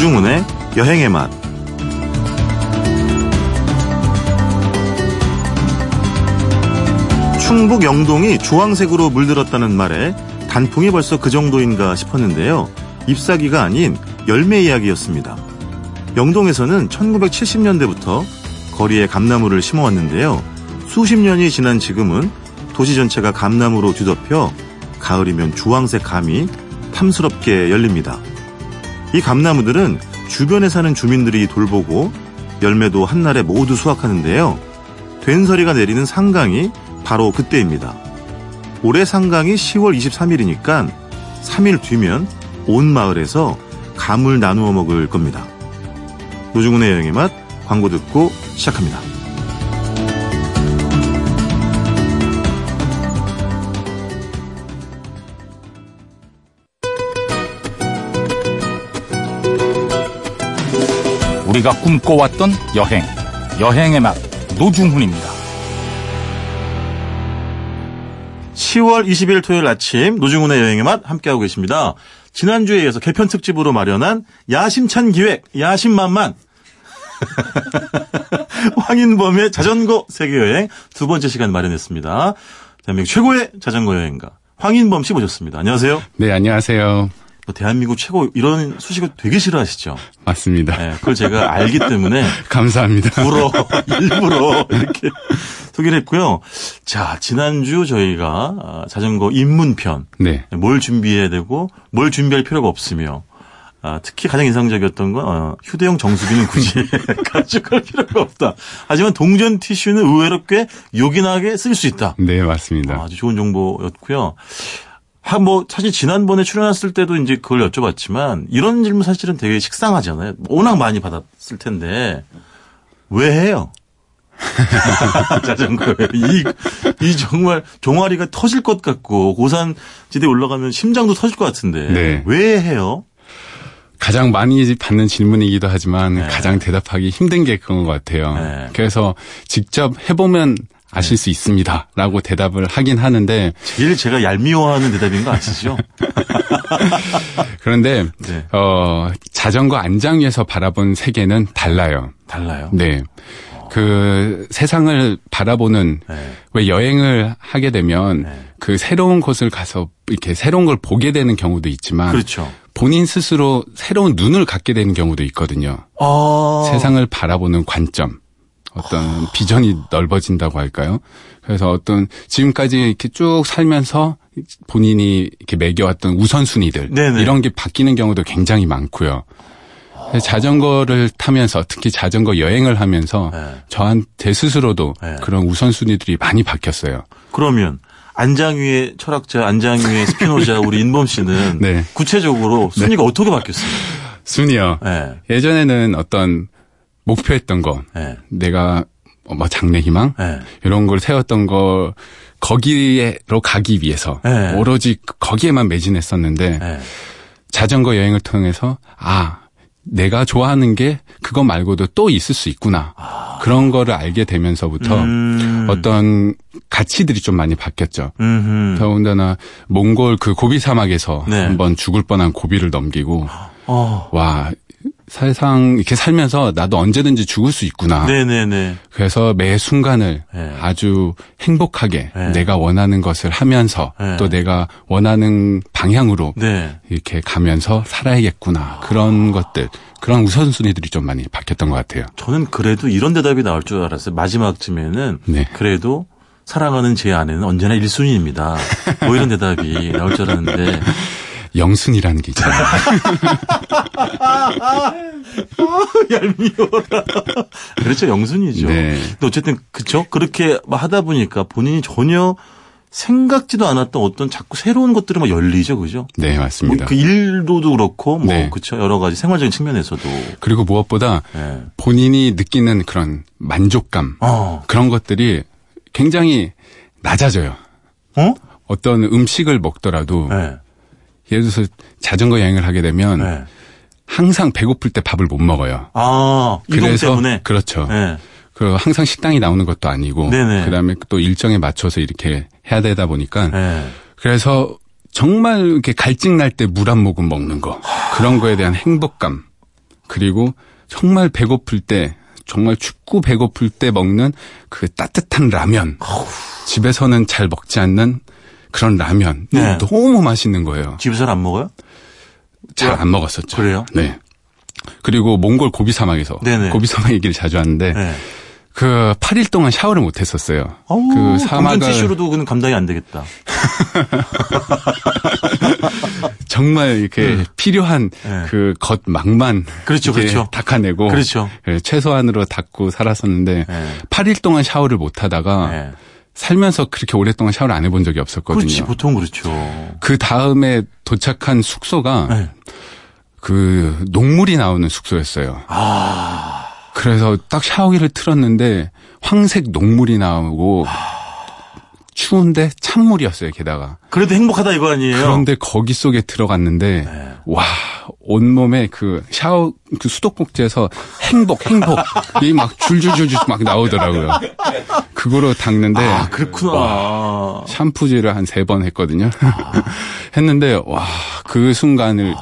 노중훈의 여행의 맛. 충북 영동이 주황색으로 물들었다는 말에 단풍이 벌써 그 정도인가 싶었는데요. 잎사귀가 아닌 열매 이야기였습니다. 영동에서는 1970년대부터 거리에 감나무를 심어왔는데요. 수십 년이 지난 지금은 도시 전체가 감나무로 뒤덮여 가을이면 주황색 감이 탐스럽게 열립니다. 이 감나무들은 주변에 사는 주민들이 돌보고 열매도 한날에 모두 수확하는데요. 된서리가 내리는 상강이 바로 그때입니다. 올해 상강이 10월 23일이니까 3일 뒤면 온 마을에서 감을 나누어 먹을 겁니다. 노중훈의 여행의 맛 광고 듣고 시작합니다. 우리가 꿈꿔왔던 여행, 여행의 맛, 노중훈입니다. 10월 20일 토요일 아침 노중훈의 여행의 맛 함께하고 계십니다. 지난주에 이어서 개편 특집으로 마련한 야심찬 기획, 야심만만. 황인범의 자전거 세계여행 두 번째 시간 마련했습니다. 대한민국 최고의 자전거 여행가 황인범 씨 모셨습니다. 안녕하세요. 네, 안녕하세요. 뭐 대한민국 최고 이런 수식을 되게 싫어하시죠? 맞습니다. 네, 그걸 제가 알기 때문에 감사합니다. 불어 일부러 이렇게 소개를 했고요. 자 지난주 저희가 아, 자전거 입문편 네. 뭘 준비해야 되고 뭘 준비할 필요가 없으며 아, 특히 가장 인상적이었던 건 어, 휴대용 정수기는 굳이 가져갈 필요가 없다. 하지만 동전 티슈는 의외로 꽤 요긴하게 쓸 수 있다. 네, 맞습니다. 아, 아주 좋은 정보였고요. 하, 뭐, 사실 지난번에 출연했을 때도 이제 그걸 여쭤봤지만, 이런 질문 사실은 되게 식상하잖아요. 워낙 많이 받았을 텐데, 왜 해요? 자전거에. 이, 이 정말 종아리가 터질 것 같고, 고산 지대 올라가면 심장도 터질 것 같은데, 네. 왜 해요? 가장 많이 받는 질문이기도 하지만 네. 가장 대답하기 힘든 게 그런 것 같아요. 네. 그래서 직접 해보면 아실 수 있습니다. 라고 대답을 하긴 하는데, 제일 제가 얄미워하는 대답인 거 아시죠? 그런데, 네. 어, 자전거 안장 위에서 바라본 세계는 달라요. 달라요. 네. 그 세상을 바라보는 네. 왜 여행을 하게 되면 네. 그 새로운 곳을 가서 이렇게 새로운 걸 보게 되는 경우도 있지만 그렇죠. 본인 스스로 새로운 눈을 갖게 되는 경우도 있거든요. 아. 세상을 바라보는 관점, 어떤 비전이 넓어진다고 할까요? 그래서 어떤 지금까지 이렇게 쭉 살면서 본인이 이렇게 매겨왔던 우선순위들 네네. 이런 게 바뀌는 경우도 굉장히 많고요. 자전거를 타면서 특히 자전거 여행을 하면서 네. 저한테 스스로도 네. 그런 우선순위들이 많이 바뀌었어요. 그러면 안장 위의 철학자, 안장 위의 스피노자 우리 인범 씨는 네. 구체적으로 순위가 어떻게 바뀌었어요? 순이요. 네. 예전에는 어떤 목표했던 거, 네. 내가 뭐 장래 희망 네. 이런 걸 세웠던 거 거기로 가기 위해서 네. 오로지 거기에만 매진했었는데 네. 자전거 여행을 통해서 아 내가 좋아하는 게 그거 말고도 또 있을 수 있구나 그런 거를 알게 되면서부터 아. 음. 어떤 가치들이 좀 많이 바뀌었죠. 음흠. 더군다나 몽골 그 고비 사막에서 네. 한번 죽을 뻔한 고비를 넘기고 어. 와 세상 이렇게 살면서 나도 언제든지 죽을 수 있구나. 네네네. 그래서 매 순간을 네. 아주 행복하게 네. 내가 원하는 것을 하면서 네. 또 내가 원하는 방향으로 네. 이렇게 가면서 살아야겠구나. 그런 것들, 그런 우선순위들이 좀 많이 바뀌었던 것 같아요. 저는 그래도 이런 대답이 나올 줄 알았어요. 마지막쯤에는 네. 그래도 사랑하는 제 아내는 언제나 1순위입니다. 뭐 이런 대답이 나올 줄 알았는데 영순이라는 게 있잖아요. 얄미워라. 그렇죠. 영순이죠. 네. 근데 어쨌든 그쵸 그렇게 하다 보니까 본인이 전혀 생각지도 않았던 어떤 자꾸 새로운 것들이 막 열리죠, 그죠? 네, 맞습니다. 뭐 그 일도도 그렇고 뭐 네. 그쵸 여러 가지 생활적인 측면에서도 그리고 무엇보다 예. 본인이 느끼는 그런 만족감, 어. 그런 것들이 굉장히 낮아져요. 어? 어떤 음식을 먹더라도 네. 예를 들어서 자전거 여행을 하게 되면 네. 항상 배고플 때 밥을 못 먹어요. 아, 그래서 때문에. 그렇죠. 네. 그 항상 식당이 나오는 것도 아니고 네네. 그다음에 또 일정에 맞춰서 이렇게 해야 되다 보니까 네. 그래서 정말 이렇게 갈증 날 때 물 한 모금 먹는 거 그런 거에 대한 행복감 그리고 정말 배고플 때 정말 춥고 배고플 때 먹는 그 따뜻한 라면. 집에서는 잘 먹지 않는 그런 라면. 네. 너무 맛있는 거예요. 집에서는 안 먹어요? 잘 안 먹었었죠. 그래요? 네. 그리고 몽골 고비 사막에서 네네. 고비 사막 얘기를 자주 하는데 네. 그 8일 동안 샤워를 못 했었어요. 어우, 그 사막을 티슈로도 그는 감당이 안 되겠다. 정말 이렇게 필요한 네. 그 겉막만 그렇죠, 그렇죠. 닦아내고 그렇죠. 예, 최소한으로 닦고 살았었는데 네. 8일 동안 샤워를 못 하다가 네. 살면서 그렇게 오랫동안 샤워를 안 해본 적이 없었거든요. 그렇지, 보통 그렇죠. 그 다음에 도착한 숙소가 네. 그 녹물이 나오는 숙소였어요. 아, 그래서 딱 샤워기를 틀었는데 황색 녹물이 나오고 추운데 찬물이었어요, 게다가. 그래도 행복하다 이거 아니에요? 그런데 거기 속에 들어갔는데 네. 와 온몸에 그 샤워 그 수도꼭지에서 행복 행복 이 막 줄줄줄줄 막 나오더라고요. 그거로 닦는데 아, 그렇구나. 와, 샴푸질을 한 세 번 했거든요. 했는데 와 그 순간을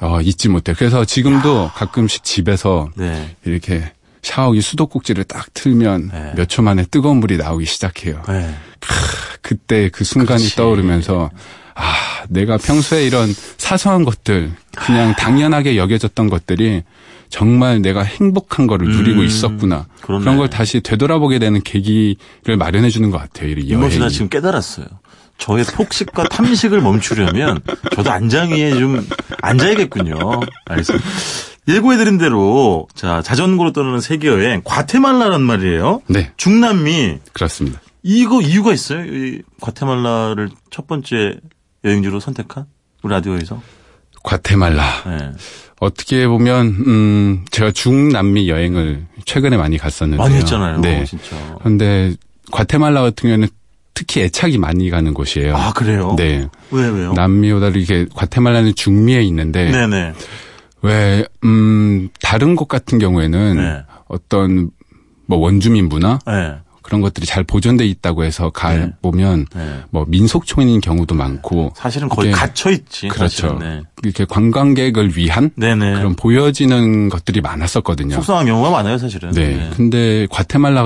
어, 잊지 못해. 요 그래서 지금도 가끔씩 집에서 네. 이렇게 샤워기 수도꼭지를 딱 틀면 네. 몇초 만에 뜨거운 물이 나오기 시작해요. 네. 그때 그 순간이 그렇지. 떠오르면서 아, 내가 평소에 이런 사소한 것들, 그냥 당연하게 여겨졌던 것들이 정말 내가 행복한 거를 누리고 음, 있었구나. 그러네. 그런 걸 다시 되돌아보게 되는 계기를 마련해 주는 것 같아요. 이 이모씨 나 여행이. 지금 깨달았어요. 저의 폭식과 탐식을 멈추려면 저도 안장 위에 좀 앉아야겠군요. 알겠습니다. 예고해드린 대로 자 자전거로 떠나는 세계 여행 과테말라란 말이에요. 네, 중남미 그렇습니다. 이거 이유가 있어요? 이 과테말라를 첫 번째 여행지로 선택한 우리 라디오에서. 과테말라. 네. 어떻게 보면 음 제가 중남미 여행을 최근에 많이 갔었는데요. 많이 했잖아요. 네. 진짜. 그런데 과테말라 같은 경우에는 특히 애착이 많이 가는 곳이에요. 아 그래요? 네. 왜 왜요? 남미보다 이게 과테말라는 중미에 있는데 네네. 왜, 음, 다른 곳 같은 경우에는 네. 어떤 뭐 원주민 문화 네. 그런 것들이 잘 보존돼 있다고 해서 가 네. 보면 네. 뭐 민속촌인 경우도 많고 사실은 거의 갇혀 있지. 그렇죠. 네. 이렇게 관광객을 위한 네네. 그런 보여지는 것들이 많았었거든요. 속상한 경우가 많아요, 사실은. 네. 근데 과테말라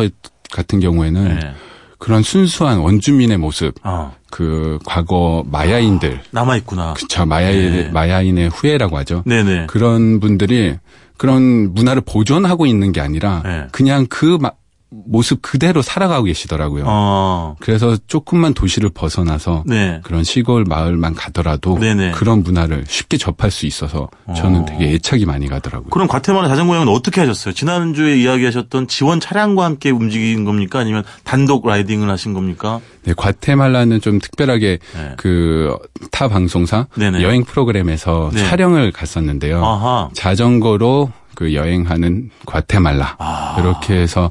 같은 경우에는 네. 그런 순수한 원주민의 모습, 어. 그 과거 마야인들, 남아 있구나. 그쵸 마야인 네. 마야인의 후예라고 하죠. 네네. 그런 분들이 그런 문화를 보존하고 있는 게 아니라 네. 그냥 그 마- 모습 그대로 살아가고 계시더라고요. 어. 그래서 조금만 도시를 벗어나서 네. 그런 시골 마을만 가더라도 네네. 그런 문화를 쉽게 접할 수 있어서 저는 어. 되게 애착이 많이 가더라고요. 그럼 과테말라 자전거 여행은 어떻게 하셨어요? 지난주에 이야기하셨던 지원 차량과 함께 움직인 겁니까? 아니면 단독 라이딩을 하신 겁니까? 네, 과테말라는 좀 특별하게 네. 그타 방송사 네네. 여행 프로그램에서 네. 촬영을 갔었는데요. 아하. 자전거로 그 여행하는 과테말라 아. 이렇게 해서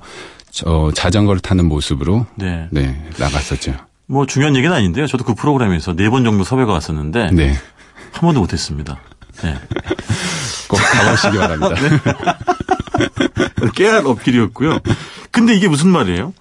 저 자전거를 타는 모습으로 네. 네 나갔었죠. 뭐 중요한 얘기는 아닌데요. 저도 그 프로그램에서 네 번 정도 섭외가 왔었는데 네, 한 번도 못했습니다. 네. 꼭 가보시기 바랍니다. 깨알 어필이었고요. 근데 이게 무슨 말이에요?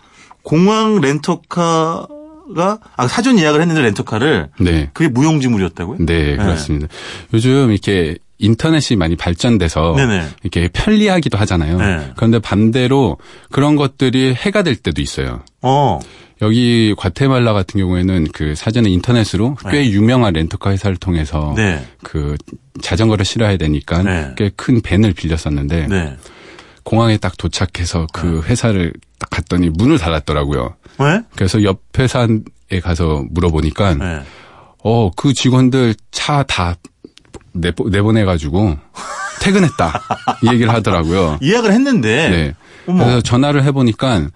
공항 렌터카가 아 사전 예약을 했는데 렌터카를 네, 그게 무용지물이었다고요? 네 그렇습니다. 요즘 이렇게 인터넷이 많이 발전돼서 네네. 이렇게 편리하기도 하잖아요. 네. 그런데 반대로 그런 것들이 해가 될 때도 있어요. 어. 여기 과테말라 같은 경우에는 그 사전에 인터넷으로 꽤 유명한 렌터카 회사를 통해서 네. 그 자전거를 실어야 되니까 네. 꽤큰 밴을 빌렸었는데 네. 공항에 딱 도착해서 그 회사를 딱 갔더니 문을 닫았더라고요. 왜? 그래서 옆 회사에 가서 물어보니까 네. 어그 직원들 차 다 내보, 내보내가지고 퇴근했다 이 얘기를 하더라고요. 예약을 했는데. 네. 어머. 그래서 전화를 해보니까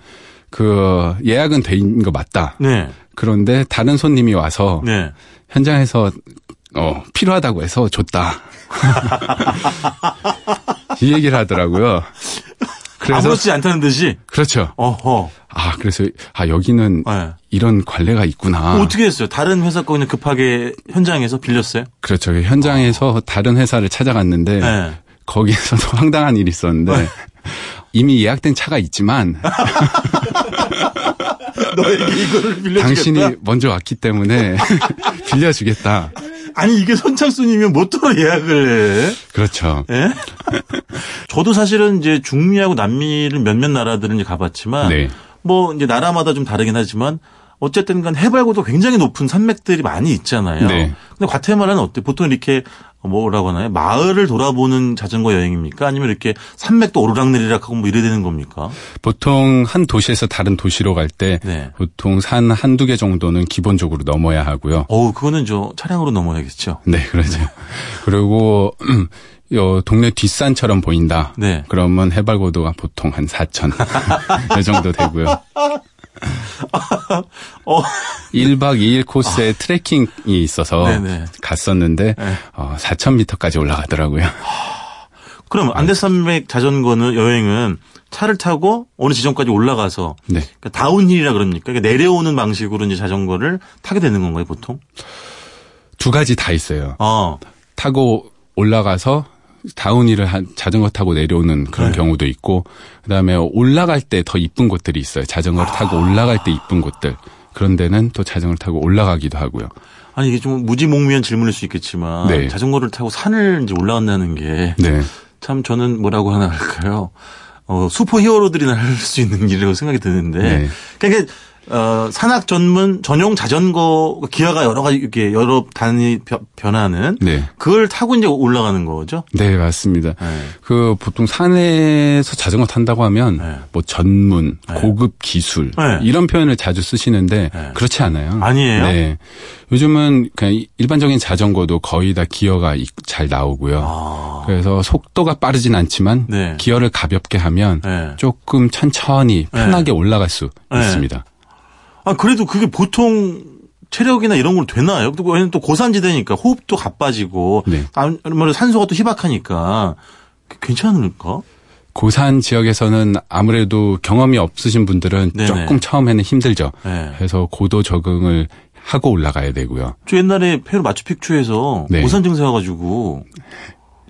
그 예약은 돼 있는 거 맞다. 네. 그런데 다른 손님이 와서 네. 현장에서 어 필요하다고 해서 줬다. 이 얘기를 하더라고요. 그래서 아무렇지 않다는 듯이. 그렇죠. 어허. 아 그래서 아 여기는 네. 이런 관례가 있구나. 어떻게 했어요? 다른 회사 거 그냥 급하게 현장에서 빌렸어요? 그렇죠. 현장에서 다른 회사를 찾아갔는데 네. 거기에서도 황당한 일이 있었는데 이미 예약된 차가 있지만 너에게 이거를 빌려주겠다. 당신이 먼저 왔기 때문에 빌려주겠다. 아니 이게 선착순이면 뭐또 예약을 해? 그렇죠. 예? 저도 사실은 이제 중미하고 남미를 몇몇 나라들은 이제 가봤지만 네. 뭐 이제 나라마다 좀 다르긴 하지만 어쨌든 간 해발고도 굉장히 높은 산맥들이 많이 있잖아요. 네. 근데 과테말라는 어때? 보통 이렇게 뭐라고 하나요? 마을을 돌아보는 자전거 여행입니까? 아니면 이렇게 산맥도 오르락내리락 하고 뭐 이래야 되는 겁니까? 보통 한 도시에서 다른 도시로 갈때 네. 보통 산 한두 개 정도는 기본적으로 넘어야 하고요. 어우, 그거는 저 차량으로 넘어야겠죠. 네, 그렇죠. 그리고 요 동네 뒷산처럼 보인다. 네. 그러면 해발 고도가 보통 한 4천 이 정도 되고요. 어. 1박 2일 코스에 트레킹이 있어서 네네. 갔었는데 네. 어, 4,000m까지 올라가더라고요. 그럼 안데산맥 자전거는 여행은 차를 타고 어느 지점까지 올라가서 네. 그러니까 다운힐이라 그럽니까? 그러니까 내려오는 방식으로 이제 자전거를 타게 되는 건가요, 보통? 두 가지 다 있어요. 어. 타고 올라가서 다운힐을 한 자전거 타고 내려오는 그런 네. 경우도 있고 그다음에 올라갈 때 더 이쁜 곳들이 있어요. 자전거를 타고 올라갈 때 이쁜 곳들. 그런 데는 또 자전거를 타고 올라가기도 하고요. 아니 이게 좀 무지몽무한 질문일 수 있겠지만 네. 자전거를 타고 산을 이제 올라간다는 게참 네. 저는 뭐라고 하나 할까요? 어, 슈퍼 히어로들이나 할 수 있는 일이라고 생각이 드는데 네. 그러니까 어, 산악 전문 전용 자전거 기아가 여러 가지 이렇게 여러 단위 변- 변하는 네. 그걸 타고 이제 올라가는 거죠. 네, 맞습니다. 네. 그 보통 산에서 자전거 탄다고 하면 네. 뭐 전문, 네. 고급 기술 네. 이런 표현을 자주 쓰시는데 네. 그렇지 않아요. 아니에요? 네. 요즘은 그냥 일반적인 자전거도 거의 다 기어가 이- 잘 나오고요. 아. 그래서 속도가 빠르진 않지만 네. 기어를 가볍게 하면 네. 조금 천천히 편하게 올라갈 수 네. 있습니다. 아, 그래도 그게 보통 체력이나 이런 걸 되나요? 또 왜냐면 또 고산지대니까 호흡도 가빠지고 네. 아무래도 산소가 또 희박하니까 괜찮을까? 고산 지역에서는 아무래도 경험이 없으신 분들은 네네. 조금 처음에는 힘들죠. 네. 그래서 고도 적응을 하고 올라가야 되고요. 저 옛날에 페루 마추픽추에서 네. 고산 증세 와가지고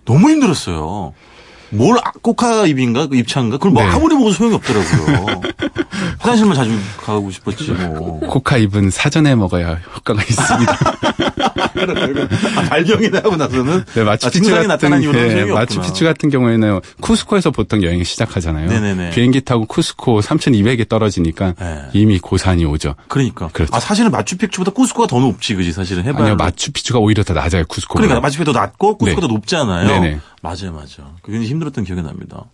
너무 힘들었어요. 뭘 아- 코카잎인가 그 잎차인가 그걸 뭐 네. 아무리 먹어도 소용이 없더라고요. 화장실만 자주 가고 싶었지 뭐. 코카잎은 사전에 먹어야 효과가 있습니다. 아, 발병이 나고 나서는 네, 아, 마추픽추 나타난 같은 없구나. 마추픽추 같은 경우에는 쿠스코에서 보통 여행을 시작하잖아요. 네네네. 비행기 타고 쿠스코 3,200에 떨어지니까 네. 이미 고산이 오죠. 그러니까. 그렇죠. 아 사실은 마추픽추보다 쿠스코가 더 높지, 그지 사실은 해발. 아니요, 마추픽추가 오히려 더 낮아요, 쿠스코. 그러니까 마추픽도 낮고 쿠스코도 네. 높잖아요. 네네. 맞아요, 맞아. 굉장히 힘 들었던 기억이 납니다.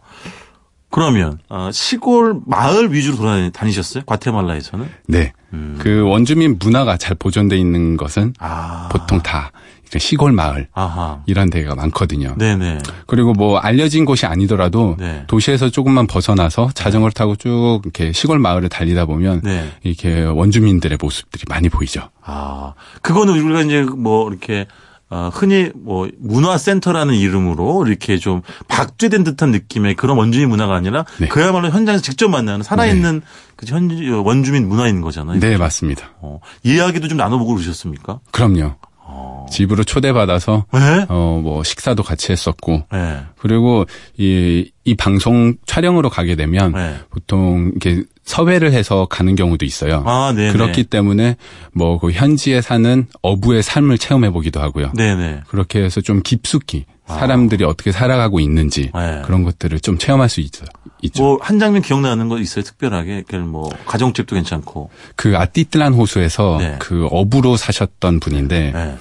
그러면 아, 시골 마을 위주로 돌아다니셨어요? 과테말라에서는? 네. 음. 그 원주민 문화가 잘 보존돼 있는 것은 아, 보통 다 시골 마을 아하. 이런 데가 많거든요. 네네. 그리고 뭐 알려진 곳이 아니더라도 네. 도시에서 조금만 벗어나서 자전거를 타고 쭉 이렇게 시골 마을을 달리다 보면 네. 이렇게 원주민들의 모습들이 많이 보이죠. 아, 그거는 우리가 이제 뭐 이렇게 어, 흔히 뭐 문화센터라는 이름으로 이렇게 좀 박제된 듯한 느낌의 그런 원주민 문화가 아니라 네. 그야말로 현장에서 직접 만나는 살아있는 그 현, 원주민 문화인 거잖아요. 네, 맞습니다. 어, 이야기도 좀 나눠보고 그러셨습니까? 그럼요. 어. 집으로 초대받아서 네? 어뭐 식사도 같이 했었고 네. 그리고 이, 이 방송 촬영으로 가게 되면 네. 보통 이렇게 서회를 해서 가는 경우도 있어요. 아, 네네. 그렇기 때문에 뭐 그 현지에 사는 어부의 삶을 체험해 보기도 하고요. 네네. 그렇게 해서 좀 깊숙이 사람들이 어떻게 살아가고 있는지 네. 그런 것들을 좀 체험할 수 있죠. 있죠. 뭐 한 장면 기억나는 거 있어요? 특별하게. 그뭐 가정집도 괜찮고. 그 아띠틀란 호수에서 네. 그 어부로 사셨던 분인데 네.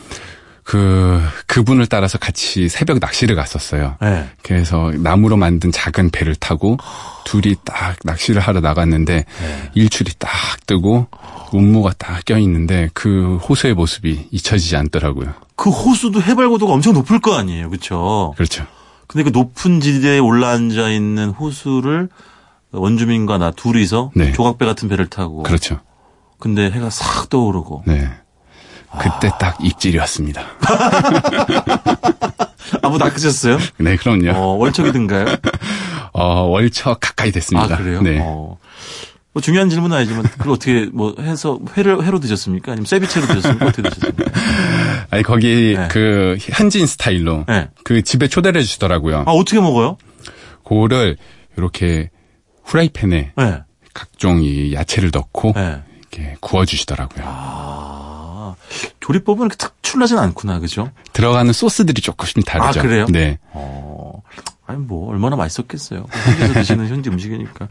그 그분을 따라서 같이 새벽 낚시를 갔었어요. 네. 그래서 나무로 만든 작은 배를 타고 둘이 딱 낚시를 하러 나갔는데 네. 일출이 딱 뜨고 운무가 딱 껴 있는데 그 호수의 모습이 잊혀지지 않더라고요. 그 호수도 해발 고도가 엄청 높을 거 아니에요. 그렇죠? 그렇죠. 근데 그 높은 지대에 올라앉아 있는 호수를 원주민과 나 둘이서 네. 조각배 같은 배를 타고 그렇죠. 근데 해가 싹 떠오르고 네. 그때 딱 입질이 왔습니다. 아무 낚으셨어요? 네, 그럼요. 어, 월척이든가요? 어, 월척 가까이 됐습니다. 아 그래요? 네. 어. 뭐 중요한 질문은 아니지만 그걸 어떻게 뭐 해서 회를 회로 드셨습니까? 아니면 세비체로 드셨습니까? 어떻게 드셨습니까? 아니 거기 네. 그 현지인 스타일로 네. 그 집에 초대를 해주시더라고요. 아 어떻게 먹어요? 그거를 이렇게 후라이팬에 네. 각종 이 야채를 넣고 네. 이렇게 구워주시더라고요. 아 조리법은 그렇게 특출나진 않구나, 그죠? 들어가는 소스들이 조금씩 다르죠. 아, 그래요? 네. 어, 아니 뭐 얼마나 맛있었겠어요. 현지에서 드시는 현지 음식이니까.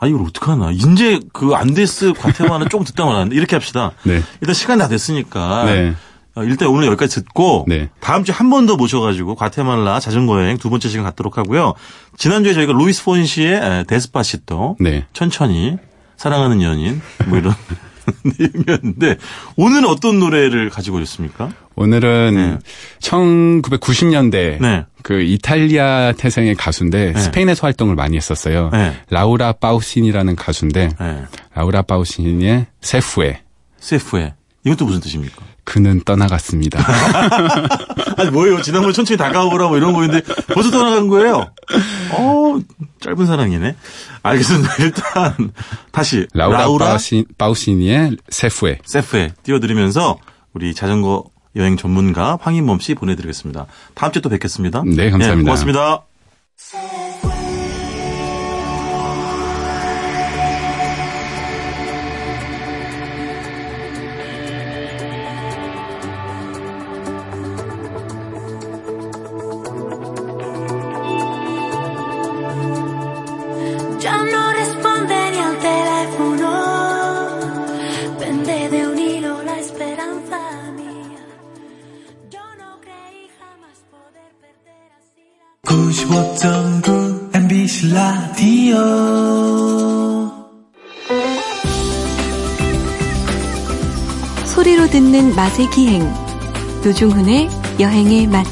아 이걸 어떡하나. 이제 그 안데스 과테마는 조금 듣다 말았는데 이렇게 합시다. 네. 일단 시간 다 됐으니까 네. 어, 일단 오늘 여기까지 듣고 네. 다음 주에 한 번 더 모셔가지고 과테말라 자전거 여행 두 번째 시간 갖도록 하고요. 지난주에 저희가 루이스 폰시의 에, 데스파시토 네. 천천히 사랑하는 연인 뭐 이런 내용이었는데 오늘은 어떤 노래를 가지고 오셨습니까? 오늘은 네. 1990년대 네. 그 이탈리아 태생의 가수인데 네. 스페인에서 활동을 많이 했었어요. 네. 라우라 파우신이라는 가수인데 네. 라우라 파우신의 세프에 세프의 이것도 무슨 뜻입니까? 그는 떠나갔습니다. 아니 뭐예요? 지난번에 천천히 다가오라 뭐 이런 거였는데 벌써 떠나간 거예요? 어 짧은 사랑이네. 알겠습니다. 일단 다시 라우라, 라우라 파우신의 세프에 세프에 띄워드리면서 우리 자전거 여행 전문가 황인범 씨 보내드리겠습니다. 다음 주에 또 뵙겠습니다. 네, 감사합니다. 예, 고맙습니다. 소리로 듣는 맛의 기행 노중훈의 여행의 맛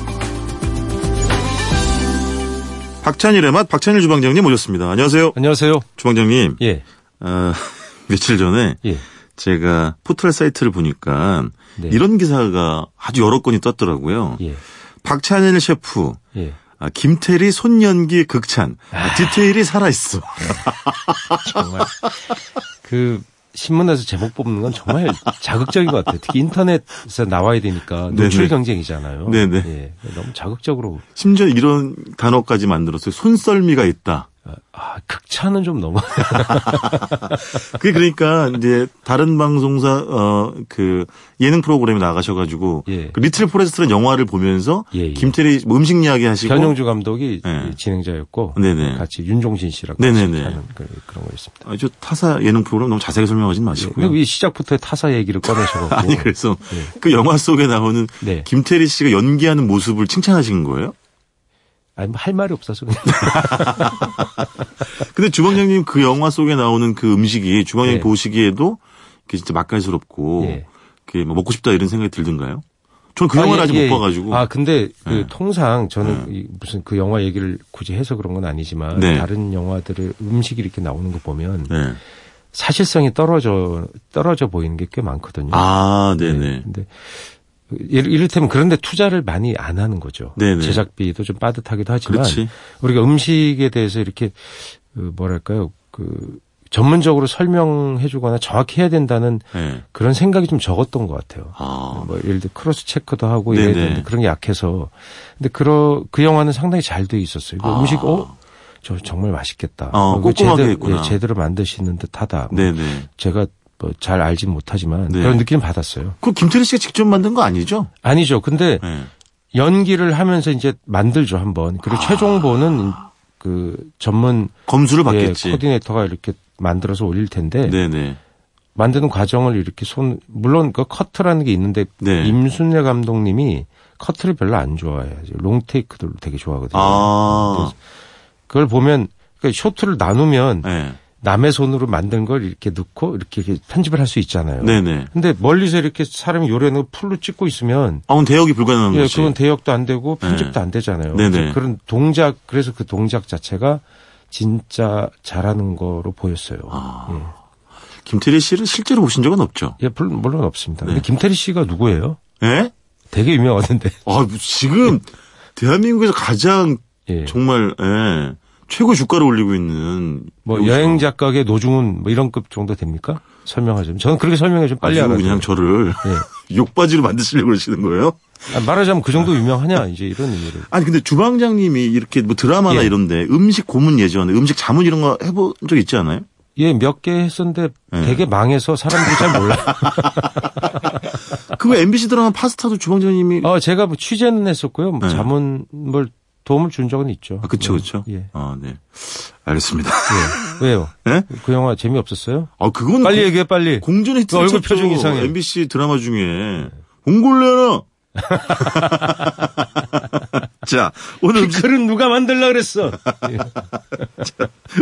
박찬일의 맛 박찬일 주방장님 모셨습니다. 안녕하세요. 안녕하세요. 주방장님. 예, 어, 며칠 전에 예. 제가 포털 사이트를 보니까 네. 이런 기사가 아주 여러 건이 떴더라고요. 예, 박찬일 셰프 예. 아, 김태리 손연기 극찬 아, 디테일이 살아있어. 정말 그 신문에서 제목 뽑는 건 정말 자극적인 것 같아요. 특히 인터넷에서 나와야 되니까 노출 네네. 경쟁이잖아요. 네네. 예, 너무 자극적으로 심지어 이런 단어까지 만들었어요. 손썰미가 있다. 아, 극찬은 좀 너무 그게 그러니까 이제 다른 방송사 어 그 예능 프로그램에 나가셔가지고 예. 그 리틀 포레스트라는 영화를 보면서 예, 예. 김태리 뭐 음식 이야기 하시고 변영주 감독이 네. 진행자였고 네네. 같이 윤종신 씨랑 네네네. 같이 하는 그, 그런 거였습니다. 아주 타사 예능 프로그램 너무 자세하게 설명하진 마시고요. 근데 이 시작부터 타사 얘기를 꺼내셔가지고 아니 그래서 네. 그 영화 속에 나오는 네. 김태리 씨가 연기하는 모습을 칭찬하신 거예요? 아니 뭐 할 말이 없어서 그냥 근데 주방장님 그 영화 속에 나오는 그 음식이 주방장님 네. 보시기에도 그 진짜 맛깔스럽고 예. 그게 뭐 먹고 싶다 이런 생각이 들던가요? 저는 그 아, 영화를 예, 아직 예. 못 봐가지고. 아, 근데 그 네. 통상 저는 이 무슨 그 영화 얘기를 굳이 해서 그런 건 아니지만 네. 다른 영화들의 음식이 이렇게 나오는 거 보면 네. 사실성이 떨어져 떨어져 보이는 게 꽤 많거든요. 아, 네. 네네. 근데 이를- 이를테면 그런데 투자를 많이 안 하는 거죠. 네네. 제작비도 좀 빠듯하기도 하지만 그렇지. 우리가 음식에 대해서 이렇게 그 뭐랄까요 그 전문적으로 설명해주거나 정확히 해야 된다는 네. 그런 생각이 좀 적었던 것 같아요. 아, 뭐 예를 들어 크로스 체크도 하고. 이래야 되는데 그런 게 약해서 근데 그러 그 영화는 상당히 잘 돼 있었어요. 그 아. 음식 어 저 정말 맛있겠다. 어, 꼼꼼하게 제대로, 했구나. 예, 제대로 만드시는 듯하다. 뭐 네네. 제가 뭐잘 알진 못하지만 네. 그런 느낌 받았어요. 그 김태리 씨가 직접 만든 거 아니죠? 아니죠. 근데 네. 연기를 하면서 이제 만들죠 한번. 그리고 아. 최종본은 그 전문 검수를 예, 받겠지. 코디네이터가 이렇게 만들어서 올릴 텐데 네네. 만드는 과정을 이렇게 손 물론 그 커트라는 게 있는데 네. 임순례 감독님이 커트를 별로 안 좋아해요. 롱 테이크들 되게 좋아하거든요. 아, 그걸 보면 그러니까 쇼트를 나누면 네. 남의 손으로 만든 걸 이렇게 넣고 이렇게 편집을 할 수 있잖아요. 네네. 근데 멀리서 이렇게 사람이 요래는 full로 찍고 있으면 아, 그럼 대역이 불가능한 예, 거지. 그건 대역도 안 되고 편집도 네. 안 되잖아요. 네네. 그런 동작 그래서 그 동작 자체가 진짜 잘하는 거로 보였어요. 아. 김태리 씨를 실제로 보신 적은 없죠? 예, 물론, 물론 없습니다. 네. 근데 김태리 씨가 누구예요? 예? 되게 유명하던데. 아, 지금 대한민국에서 가장 예. 정말 예, 최고 주가를 올리고 있는 뭐. 여행 작가계 노중훈 뭐 이런 급 정도 됩니까? 설명하자면 저는 그렇게 설명해 좀 빨리 아주 알아요. 그냥 저를 예. 욕바지로 만드시려고 그러시는 거예요? 아, 말하자면 그 정도 유명하냐 이제 이런 의미를. 아니 근데 주방장님이 이렇게 뭐 드라마나 예. 이런데 음식 고문 예전에 음식 자문 이런 거 해본 적 있지 않아요? 예, 몇 개 했었는데 예. 되게 망해서 사람들이 잘 몰라. 그 MBC 드라마 파스타도 주방장님이 어, 제가 뭐 취재는 했었고요. 뭐 네. 자문을 도움을 준 적은 있죠. 아, 그쵸, 예. 그쵸. 예. 아, 네. 알겠습니다. 예. 왜요? 예? 그 영화 재미없었어요? 아, 그거는 빨리 공- 얘기해, 빨리. 공전 히트 너 얼굴 표정 이상해. MBC 드라마 중에 봉골레나. 자, 오늘 음식, 글은 누가 만들라 그랬어? 예.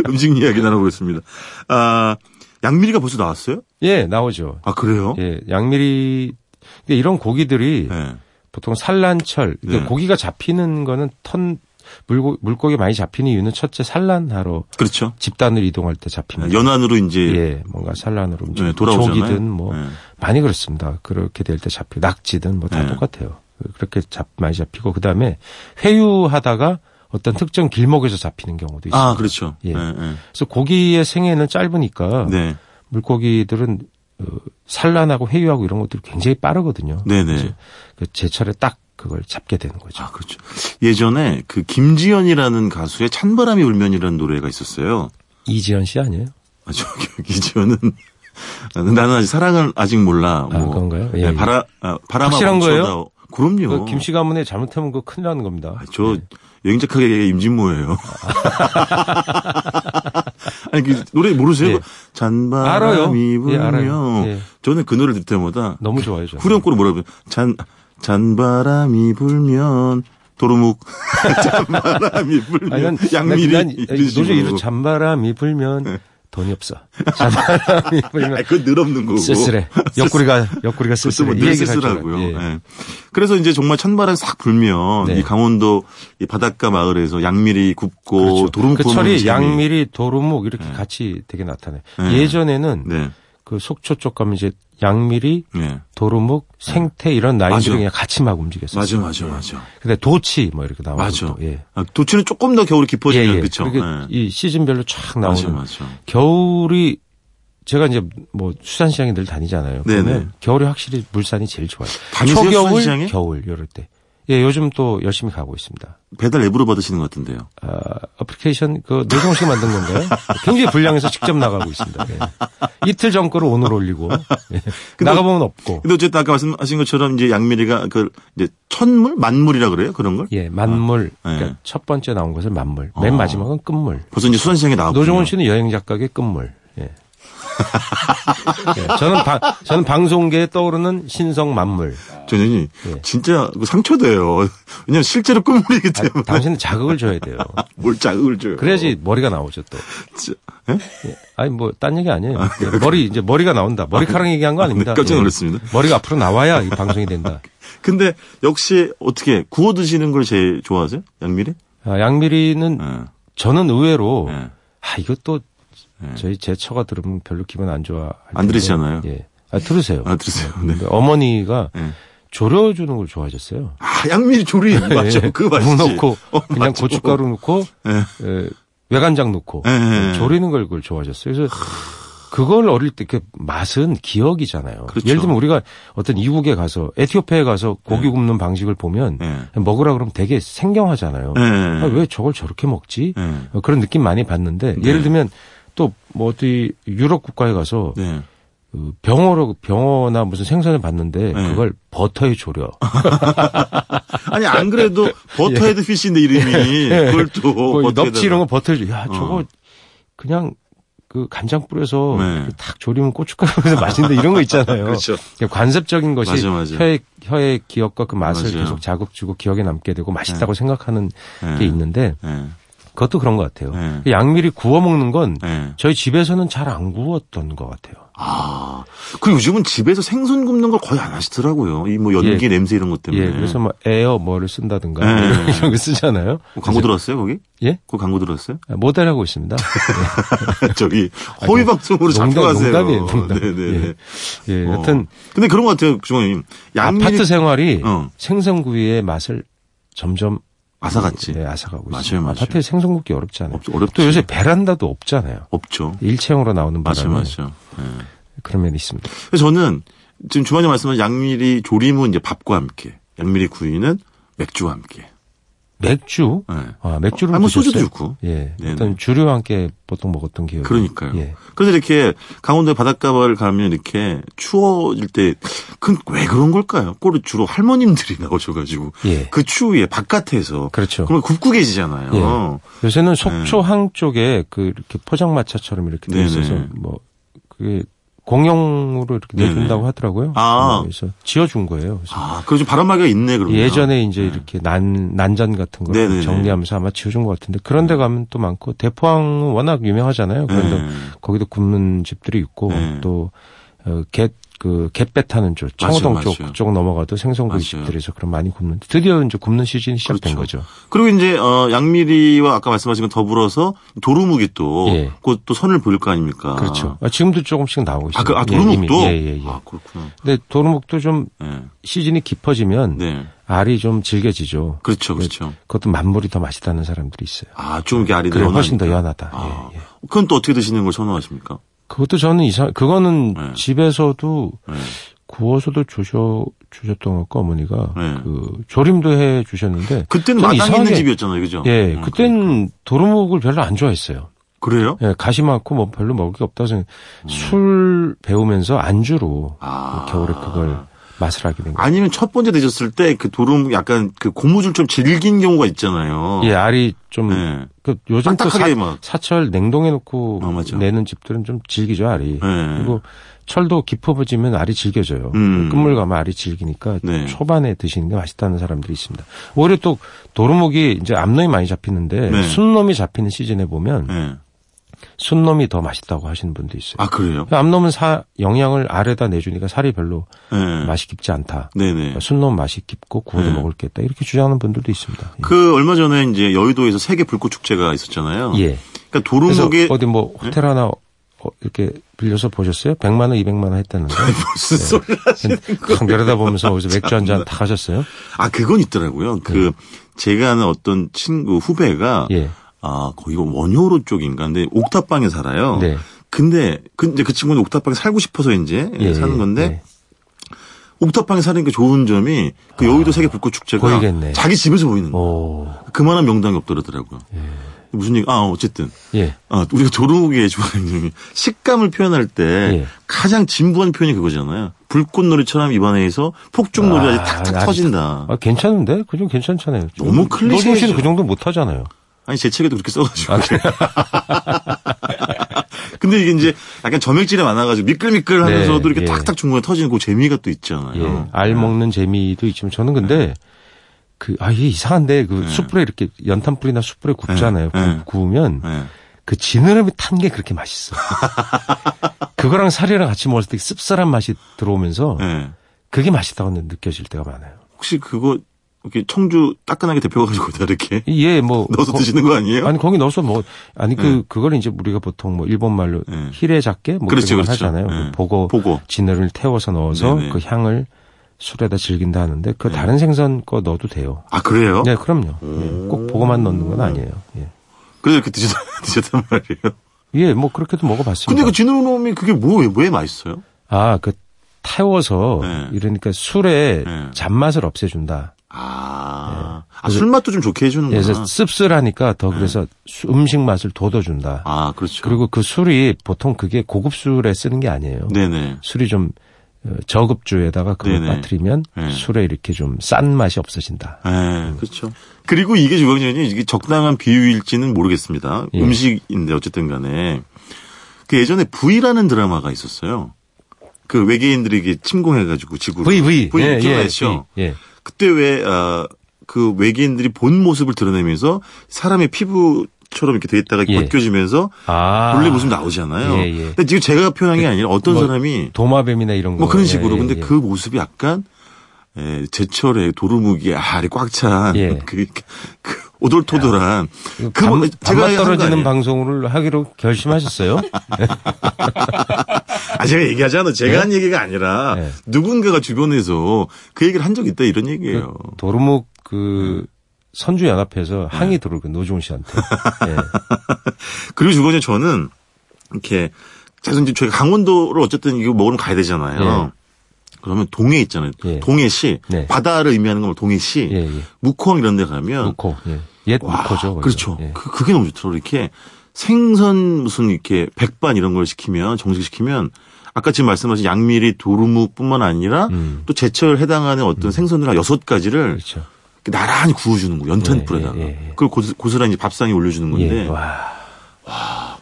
음식 이야기 나눠보겠습니다. 아, 양미리가 벌써 나왔어요? 예, 나오죠. 아, 그래요? 예, 양미리 그러니까 이런 고기들이 네. 보통 산란철 그러니까 네. 고기가 잡히는 거는 턴 물고 물고기 많이 잡히는 이유는 첫째 산란하러 그렇죠. 집단을 이동할 때 잡힙니다. 연안으로 이제 예, 뭔가 산란으로 네, 돌아오잖아요. 조기든 뭐 네. 많이 그렇습니다. 그렇게 될 때 잡히고 낙지든 뭐다 네. 똑같아요. 그렇게 잡 많이 잡히고 그다음에 회유하다가 어떤 특정 길목에서 잡히는 경우도 있습니다. 아, 그렇죠. 예. 네, 네. 그래서 고기의 생애는 짧으니까 네. 물고기들은 어, 산란하고 회유하고 이런 것들이 굉장히 빠르거든요. 네네. 그 제철에 딱 그걸 잡게 되는 거죠. 아, 그렇죠. 예전에 그 김지연이라는 가수의 찬바람이 울면이라는 노래가 있었어요. 이지연 씨 아니에요? 아, 저기, 기지연은, 나는 아직 사랑을 아직 몰라. 아, 그런가요? 예, 네, 예. 바라, 아, 바람아 확실한 멈춰다. 거예요? 그럼요. 그 김씨 가문에 잘못하면 그 큰일 나는 겁니다. 아, 저, 예. 여행작하게 임진모예요. 아니, 그 노래 모르세요? 예. 잔바람이. 예, 불면. 알아요. 예. 저는 그 노래 들 때마다 너무 좋아요. 저는. 후렴구로 뭐라 그래요? 잔, 잔바람이 불면, 도루묵. 잔바람이 불면. 아니, 난, 양미리. 난, 난 식으로. 이런 잔바람이 불면 돈이 없어. 잔바람이 불면 아, 그건 늘 없는 거고. 쓸쓸해. 옆구리가 옆구리가 쓸쓸해. 할줄 쓸쓸하고요. 예. 예. 그래서 이제 정말 찬바람 싹 불면 네. 이 강원도 이 바닷가 마을에서 양미리 굽고 그렇죠. 도루묵 그 철이 재미. 양미리, 도루묵 이렇게 같이 되게 나타나요. 네. 예전에는 네. 그 속초 쪽 가면 이제 양미리, 네. 도루묵, 생태 이런. 라인들이 그냥 같이 막 움직였었어요. 맞아, 맞아, 맞아. 근데 도치 뭐 이렇게 나오고 맞아. 또, 예. 아, 도치는 조금 더 겨울이 깊어지면 예, 예. 그렇죠. 이 시즌별로 쫙 나오는 맞아, 맞아. 겨울이 제가 이제 뭐 수산시장에 늘 다니잖아요. 네네. 그러면 겨울이 확실히 물산이 제일 좋아요. 초겨울, 수산시장에? 겨울 이럴 때. 예, 요즘 또 열심히 가고 있습니다. 배달 앱으로 받으시는 것 같은데요. 아, 어플리케이션 그 노종 씨가 만든 건가요? 굉장히 불량해서 직접 나가고 있습니다. 예. 이틀 전 거를 오늘 올리고 예. 나가보면 없고 근데 어쨌든 아까 말씀하신 것처럼 이제 양미리가 그 이제 천물, 만물이라 그래요? 그런 걸? 예 만물 아, 예. 그러니까 첫 번째 나온 것은 만물 맨 어. 마지막은 끝물 벌써 이제 수산시장에 나왔고. 노종원 씨는 여행 작가의 끝물 예. 예, 저는 방, 저는 방송계에 떠오르는 신성 만물. 저는 예. 진짜 그 상처돼요. 왜냐면 실제로 끝물이기 아, 때문에 당신은 자극을 줘야 돼요. 뭘 자극을 줘요. 그래야지 머리가 나오죠 또. 진짜. 예? 예. 아니 뭐 딴 얘기 아니에요. 예, 머리 이제 머리가 나온다. 머리카락 얘기한 거 아닙니다. 네, 깜짝 예. 놀랐습니다. 머리가 앞으로 나와야 이 방송이 된다. 근데 역시 어떻게 구워 드시는 걸 제일 좋아하세요? 양미리? 아, 양미리는 예. 저는 의외로 예. 아 이것도 예. 저희 제 처가 들으면 별로 기분 안 좋아. 안 들으시잖아요. 예. 아 들으세요. 아, 들으세요. 네. 근데 어머니가 예. 졸여주는 걸 좋아하셨어요. 아, 양미리 조리 맞죠? 예. 그 맛이지. 무 넣고 어, 그냥 맞죠. 고춧가루 넣고 예. 에, 외간장 넣고 예, 예, 예. 조리는 걸 그걸 좋아하셨어요. 그래서 그걸 어릴 때 그 맛은 기억이잖아요. 그렇죠. 예를 들면 우리가 어떤 이국에 가서 에티오피아에 가서 고기 굽는 방식을 보면 예. 먹으라 그러면 되게 생경하잖아요. 예. 아, 왜 저걸 저렇게 먹지? 예. 어, 그런 느낌 많이 받는데 네. 예를 들면 또 뭐 어디 유럽 국가에 가서 네. 그 병어로 병어나 무슨 생선을 봤는데 네. 그걸 버터에 졸여. 아니 안 그래도 butterhead fish인데 이름이 그걸 또 뭐. 넙치 이런 거 버터에 졸여. 야 저거 어. 그냥 그 간장 뿌려서 네. 이렇게 탁 졸이면 고춧가루 뿌려서 맛있는데 이런 거 있잖아요. 그렇죠. 그러니까 관습적인 것이 맞아, 맞아. 혀의 혀의 기억과 그 맛을 맞아요. 계속 자극 주고 기억에 남게 되고 맛있다고 생각하는 예. 게 있는데 예. 그것도 그런 것 같아요. 네. 그 양미리 구워 먹는 건 예. 저희 집에서는 잘 안 구웠던 것 같아요. 아. 그리고 요즘은 집에서 생선 굽는 걸 거의 안 하시더라고요. 이 뭐 연기 예. 냄새 이런 것 때문에. 예, 그래서 뭐 에어 뭐를 쓴다든가 네. 이런, 거 쓰잖아요. 뭐 광고 들어왔어요, 거기? 예? 그 광고 들어왔어요? 아, 모델하고 있습니다. 저기 허위 방송으로 잡혀가세요. 농담이에요, 농담. 네네네. 예, 어. 여튼 근데 그런 것 같아요, 주방님. 양미리 아파트 생활이 어. 생선구이의 맛을 점점 아사갔지. 네, 맞아요, 있어요. 맞아요. 아파트에 생선 굽기 어렵잖아요. 없- 어렵지. 또 요새 베란다도 없잖아요. 없죠. 일체형으로 나오는 맞아요, 바람에 맞아요. 예. 그런 면이 있습니다. 그래서 저는 지금 주방님 말씀하신 양미리 조림은 이제 밥과 함께, 양미리 구이는 맥주와 함께. 맥주? 네. 아, 맥주를 아, 뭐 드셨어요? 소주도 좋고. 예. 네네. 일단 주류와 함께 보통 먹었던 기억이. 그러니까요. 예. 그래서 이렇게 강원도 바닷가를 가면 이렇게 추워질 때, 그 왜 그런 걸까요? 꼴 주로 할머님들이 나오셔가지고 예. 그 추위에 바깥에서 그렇죠. 그러면 굽고 계시잖아요. 예. 요새는 속초항 쪽에 그 이렇게 포장마차처럼 이렇게 돼. 있어서 뭐 그게 공용으로 이렇게 네네. 내준다고 하더라고요. 아. 그래서 지어준 거예요. 그래서 아, 그래서 바람막이가 있네 그러면. 예전에 이제 이렇게 난 난전 같은 거 네네네. 정리하면서 아마 지어준 것 같은데 그런 데 가면 또 많고 대포항은 워낙 유명하잖아요. 그런데 네. 거기도 굽는 집들이 있고 네. 또 어, 갯, 그, 갯배 타는 쪽, 청호동 맞아요, 쪽, 맞아요. 그쪽 넘어가도 생선구이. 집들에서 그럼 많이 굽는데 드디어 이제 굽는 시즌이 시작된 그렇죠. 거죠. 그리고 이제 어 양미리와 아까 말씀하신 것 더불어서 도루묵이 또 예. 곧또 선을 보일 거 아닙니까? 그렇죠. 아, 지금도 조금씩 나오고 있어요. 아, 그, 아 예, 도루묵도? 이미. 예, 예, 예. 아, 그렇구나. 근데 도루묵도 좀 네. 시즌이 깊어지면 네. 알이 좀 질겨지죠. 그렇죠, 그렇죠. 그것도 만물이 더 맛있다는 사람들이 있어요. 아, 좀 이렇게 알이 그래 훨씬 더. 연하다. 아, 예, 예. 그건 또 어떻게 드시는 걸 선호하십니까? 그것도 저는 이상, 그거는 네. 집에서도 네. 구워서도 주셔, 주셨던 것 같고 어머니가 네. 그 조림도 해 주셨는데. 그때는 저는 마당에 있는 이상하게- 집이었잖아요, 그죠? 예, 음, 그때는 도루묵을 별로 안 좋아했어요. 그래요? 예, 가시 많고 뭐 별로 먹을 게 없다고 생각. 술 배우면서 안주로 음. 아. 겨울에 그걸 맛을 하게 된 거예요. 아니면 첫 번째 드셨을 때 그 도루묵 약간 그 고무줄 좀 질긴 경우가 있잖아요. 예, 알이 좀, 네. 그 요즘 또 사, 막. 사철 냉동해 놓고 아. 내는 집들은 좀 질기죠, 알이. 네. 그리고 철도 깊어지면 알이 질겨져요. 음. 끝물 가면 알이 질기니까 네. 초반에 드시는 게 맛있다는 사람들이 있습니다. 오히려 또 도루묵이 이제 암놈이 많이 잡히는데 네. 순놈이 잡히는 시즌에 보면 네. 순놈이 더 맛있다고 하시는 분도 있어요. 아, 그래요? 암놈은 사, 영양을 알에다 내주니까 살이 별로 네. 맛이 깊지 않다. 네네. 순놈 맛이 깊고 구워도 네. 먹을 게 있다. 이렇게 주장하는 분들도 있습니다. 예. 그 얼마 전에 이제 여의도에서 세계 불꽃 축제가 있었잖아요. 예. 그러니까 도루묵이 어디 뭐 호텔 하나 어, 이렇게 빌려서 보셨어요? 100만 원, 200만 원 했다는데. 무슨 소리 하시는 강 내려다 보면서 거기서 맥주 한 잔 다 하셨어요? 아, 그건 있더라고요. 그 제가 아는 어떤 친구 후배가 예. 아, 거기가 원효로 쪽인가. 근데 옥탑방에 살아요. 네. 근데 그 이제 그 친구는 옥탑방에 살고 싶어서 이제 예, 사는 예, 건데 예. 옥탑방에 사는 게 좋은 점이 그 여의도 세계 불꽃 축제가 보이겠네. 자기 집에서 보이는 거예요. 오. 그만한 명당이 없더라고요. 무슨 얘기? 아 어쨌든 예. 아, 우리가 좋아하는 점이 식감을 표현할 때 예. 가장 진부한 표현이 그거잖아요. 불꽃놀이처럼 입안에서 폭죽놀이가 아, 탁탁 아직- 터진다. 아, 괜찮은데? 그 좀 괜찮잖아요. 너무 클리셰죠. 노중 씨는 그 정도 못 하잖아요. 아니 제 책에도 그렇게 써가지고. 아, 그래요? 근데 이게 이제 약간 점액질이 많아가지고 미끌미끌하면서도 네, 이렇게 예. 탁탁 중간에 터지는 그 재미가 또 있잖아요. 예. 알 먹는 재미도 있지만 저는 근데 그, 아, 이게 이상한데 그 숯불에 이렇게 연탄 불이나 숯불에 굽잖아요. 네, 네. 구, 구우면 네. 그 지느러미 탄 게 그렇게 맛있어. 그거랑 살이랑 같이 먹을 때 씁쓸한 맛이 들어오면서 네. 그게 맛있다고 느껴질 때가 많아요. 혹시 그거 이렇게 청주 따끈하게 데펴가지고 다 이렇게 예, 뭐. 넣어서 거- 드시는 거 아니에요? 아니, 거기 넣어서 뭐, 아니, 그, 네. 그걸 이제 우리가 보통 뭐, 일본 말로 네. 히레 작게? 뭐, 그렇죠, 그렇죠. 하잖아요. 네. 그 보고, 보고. 지느를 태워서 넣어서 네네. 그 향을 술에다 즐긴다 하는데, 그 네. 다른 생선 거 넣어도 돼요. 아 그래요? 네, 그럼요. 예, 꼭 보고만 넣는 건 아니에요. 예. 그래서 이렇게 드셨, 드셨단 말이에요. 예, 뭐, 그렇게도 먹어봤습니다. 근데 그 진우놈이 그게 뭐, 왜 맛있어요? 아, 그, 태워서, 네. 이러니까 술의 네. 잔맛을 없애준다. 아, 아 그래서- 술맛도 좀 좋게 해주는구나. 예, 그래서 씁쓸하니까 더 그래서 수- 음식 맛을 돋워준다. 네. 아, 그렇죠. 그리고 그 술이 보통 그게 고급 술에 쓰는 게 아니에요. 네네. 술이 좀 어, 저급주에다가 그걸 네네. 빠뜨리면 네. 술에 이렇게 좀 싼 맛이 없어진다. 예, 그렇죠. 그리고 이게 주방장님 이게 적당한 비유일지는 모르겠습니다. 예. 음식인데 어쨌든 간에 그 예전에 V라는 드라마가 있었어요. 그 외계인들이 이게 침공해가지고 지구로 V V V 예, 예? V. 예. 그때 왜, 아, 그 외계인들이 본 모습을 드러내면서 사람의 피부 처럼 이렇게 돼 있다가 예. 벗겨지면서 아 원래 모습 나오잖아요. 예, 예. 근데 지금 제가 표현한 게 아니라 어떤 뭐 사람이 도마뱀이나 이런 거. 뭐 그런 예, 식으로. 예, 근데 예. 그 모습이 약간 에, 제철에 도루묵이 알이 꽉찬 예. 그, 그 오돌토돌한 그 단, 뭐 단맛 한거 떨어지는? 방송을 하기로 결심하셨어요? 아 제가 얘기하잖아. 제가 네? 한 얘기가 아니라 네. 누군가가 주변에서 그 얘기를 한 적이 있다 이런 얘기예요. 도루묵 그 선주 연합회에서 항의 들어올 그 노종훈 씨한테. 예. 그리고 주거에 저는 이렇게 계속 이제 저희가 강원도를 어쨌든 이거 먹으러 가야 되잖아요. 그러면 동해 있잖아요. 예. 동해시 네. 바다를 의미하는 건 동해시 예, 예. 묵호항 이런 데 가면 무코. 예. 옛 와, 무코죠. 그렇죠. 예. 그, 그게 너무 좋더라고요. 이렇게 생선 무슨 이렇게 백반 이런 걸 시키면 정식 시키면 아까 지금 말씀하신 양미리 도루묵뿐만 아니라 음. 또 제철 해당하는 어떤 생선을 한 여섯 가지를 그렇죠. 나란히 구워주는 거 연탄불에다가 예, 예, 예. 그걸 고스, 고스 란히 밥상에 올려주는 건데 예. 와.